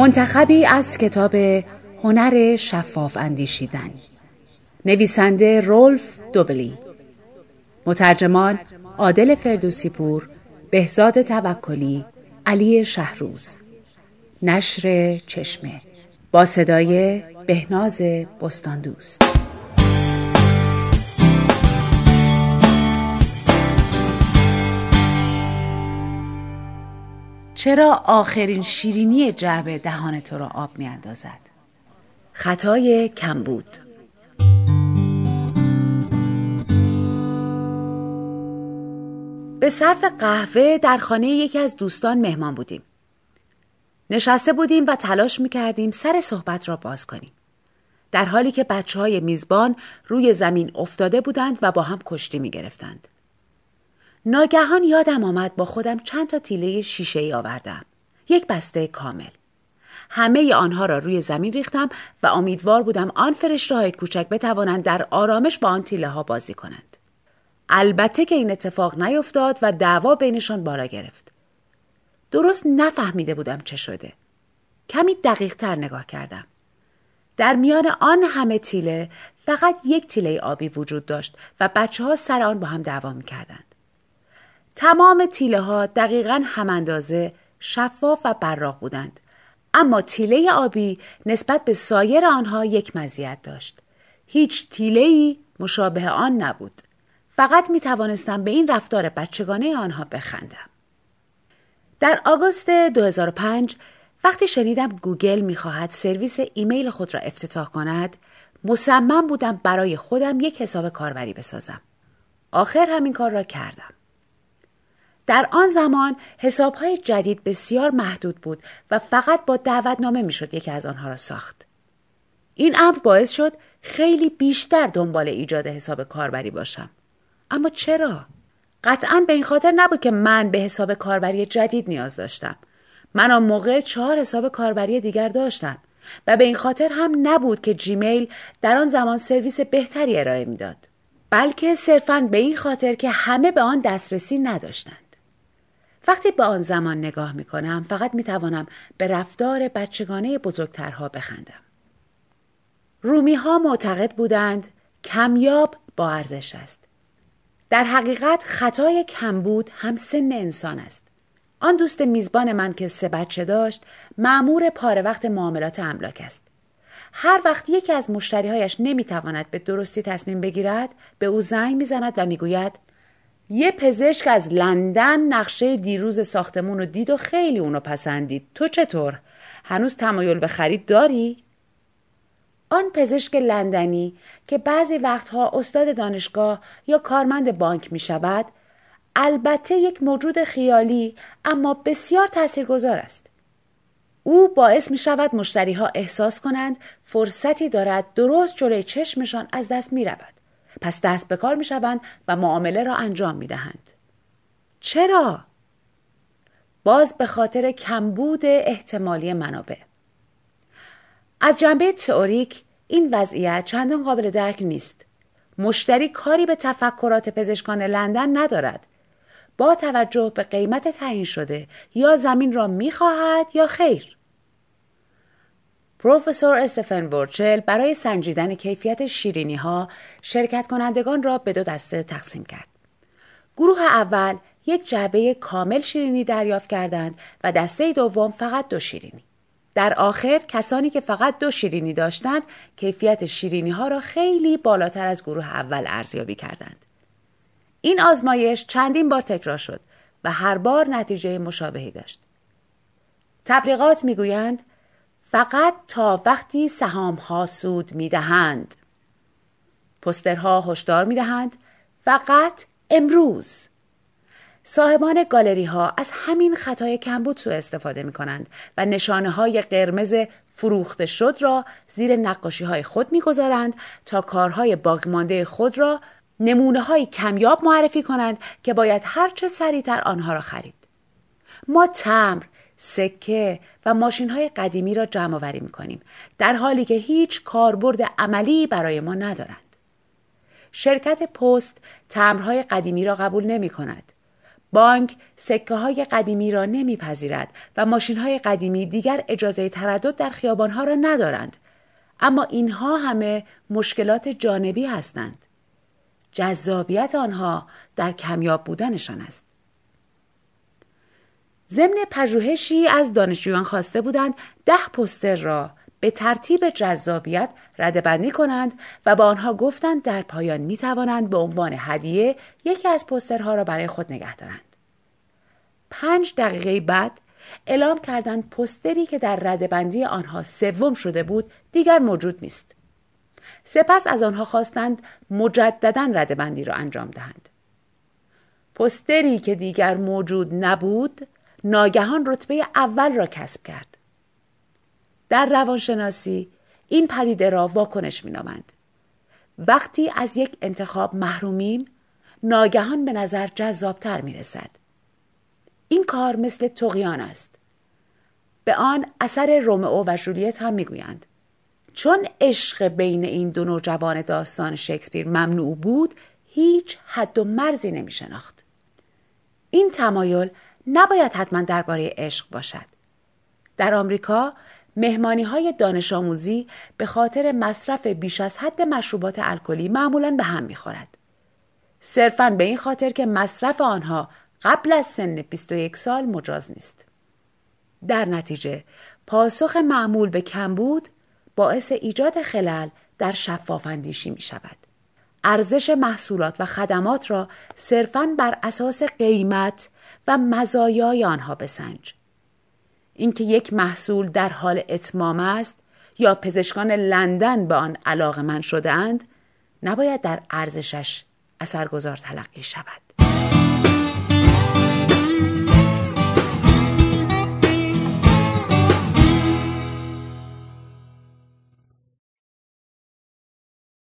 منتخبی از کتاب هنر شفاف اندیشیدن. نویسنده رولف دوبلی. مترجمان عادل فردوسی بهزاد توکلی علی شهروز. نشر چشمه. با صدای بهناز بستان دوست چرا آخرین شیرینی جعبه دهان تو را آب می اندازد؟ خطای کمبود به صرف قهوه در خانه یکی از دوستان مهمان بودیم. نشسته بودیم و تلاش می کردیم سر صحبت را باز کنیم. در حالی که بچه های میزبان روی زمین افتاده بودند و با هم کشتی می گرفتند. ناگهان یادم آمد با خودم چند تا تیله شیشه ای آوردم. یک بسته کامل. همه آنها را روی زمین ریختم و امیدوار بودم آن فرشته های کوچک بتوانند در آرامش با آن تیله ها بازی کنند. البته که این اتفاق نیفتاد و دعوا بینشان بالا گرفت. درست نفهمیده بودم چه شده. کمی دقیق تر نگاه کردم. در میان آن همه تیله فقط یک تیله آبی وجود داشت و بچه ها سر آن با هم دعوا می کردند. تمام تیله ها دقیقا هم اندازه شفاف و براق بودند. اما تیله آبی نسبت به سایر آنها یک مزیت داشت. هیچ تیله ای مشابه آن نبود. فقط می توانستم به این رفتار بچگانه آنها بخندم. در آگوست 2005 وقتی شنیدم گوگل می خواهد سرویس ایمیل خود را افتتاح کند مصمم بودم برای خودم یک حساب کاربری بسازم. آخر همین کار را کردم. در آن زمان حسابهای جدید بسیار محدود بود و فقط با دعوتنامه می‌شد یکی از آنها را ساخت. این امر باعث شد خیلی بیشتر دنبال ایجاد حساب کاربری باشم. اما چرا؟ قطعا به این خاطر نبود که من به حساب کاربری جدید نیاز داشتم. من آن موقع چهار حساب کاربری دیگر داشتم و به این خاطر هم نبود که جیمیل در آن زمان سرویس بهتری ارائه می‌داد. بلکه صرفا به این خاطر که همه به آن دسترسی نداشتند. وقتی به آن زمان نگاه می کنم فقط می توانم به رفتار بچگانه بزرگترها بخندم. رومی ها معتقد بودند کمیاب با ارزش است. در حقیقت خطای کمبود هم سن انسان است. آن دوست میزبان من که سه بچه داشت معمور پاره وقت معاملات املاک است. هر وقت یکی از مشتریهایش نمی‌تواند به درستی تصمیم بگیرد به او زنگ می‌زند و می‌گوید یه پزشک از لندن نقشه دیروز ساختمون رو دید و خیلی اونو پسندید. تو چطور؟ هنوز تمایل به خرید داری؟ آن پزشک لندنی که بعضی وقتها استاد دانشگاه یا کارمند بانک می شود البته یک موجود خیالی اما بسیار تاثیرگذار است. او باعث می شود مشتری ها احساس کنند فرصتی دارد درست جلوی چشمشان از دست می رود. پس دست به کار می شوند و معامله را انجام می دهند. چرا؟ باز به خاطر کمبود احتمالی منابع. از جنبه تئوریک این وضعیت چندان قابل درک نیست. مشتری کاری به تفکرات پزشکان لندن ندارد. با توجه به قیمت تعیین شده یا زمین را می‌خواهد یا خیر. پروفسور استفن ورچل برای سنجیدن کیفیت شیرینی ها شرکت کنندگان را به دو دسته تقسیم کرد. گروه اول یک جعبه کامل شیرینی دریافت کردند و دسته دوم فقط دو شیرینی. در آخر کسانی که فقط دو شیرینی داشتند کیفیت شیرینی ها را خیلی بالاتر از گروه اول ارزیابی کردند. این آزمایش چندین بار تکرار شد و هر بار نتیجه مشابهی داشت. تبلیغات می‌گویند فقط تا وقتی سهام ها سود می دهند. پسترها هشدار می دهند فقط امروز. صاحبان گالری ها از همین خطای کمبود سوء استفاده می کنند و نشانه های قرمز فروخته شد را زیر نقاشی های خود می گذارند تا کارهای باقیمانده خود را نمونه های کمیاب معرفی کنند که باید هرچه سریعتر آنها را خرید. ما تمر، سکه و ماشین های قدیمی را جمع آوری می کنیم در حالی که هیچ کاربرد عملی برای ما ندارند. شرکت پست تمرهای قدیمی را قبول نمی کند. بانک سکه های قدیمی را نمیپذیرد و ماشین های قدیمی دیگر اجازه تردد در خیابان ها را ندارند اما اینها همه مشکلات جانبی هستند جذابیت آنها در کمیاب بودنشان است ضمن پژوهشی از دانشجویان خواسته بودند ده پستر را به ترتیب جذابیت ردبندی کنند و با آنها گفتند در پایان می توانند به عنوان هدیه یکی از پسترها را برای خود نگه دارند. پنج دقیقه بعد اعلام کردند پستری که در ردبندی آنها سوم شده بود دیگر موجود نیست. سپس از آنها خواستند مجددا ردبندی را انجام دهند. پستری که دیگر موجود نبود ناگهان رتبه اول را کسب کرد. در روانشناسی این پدیده را واکنش مینامند. وقتی از یک انتخاب محرومیم ناگهان به نظر جذابتر می رسد. این کار مثل تقیان است. به آن اثر رومئو و جولیت هم می‌گویند. چون عشق بین این دو نوجوان داستان شکسپیر ممنوع بود هیچ حد و مرزی نمی شناخت. این تمایل نباید حتما درباره عشق باشد. در آمریکا مهمانی های دانش آموزی به خاطر مصرف بیش از حد مشروبات الکلی معمولا به هم می‌خورد. صرفا به این خاطر که مصرف آنها قبل از سن 21 سال مجاز نیست. در نتیجه پاسخ معمول به کمبود باعث ایجاد خلل در شفاف اندیشی می شود. ارزش محصولات و خدمات را صرفاً بر اساس قیمت و مزایای آنها بسنج. اینکه یک محصول در حال اتمام است یا پزشکان لندن به آن علاقه من شده اند نباید در ارزشش اثرگذار تلقی شود.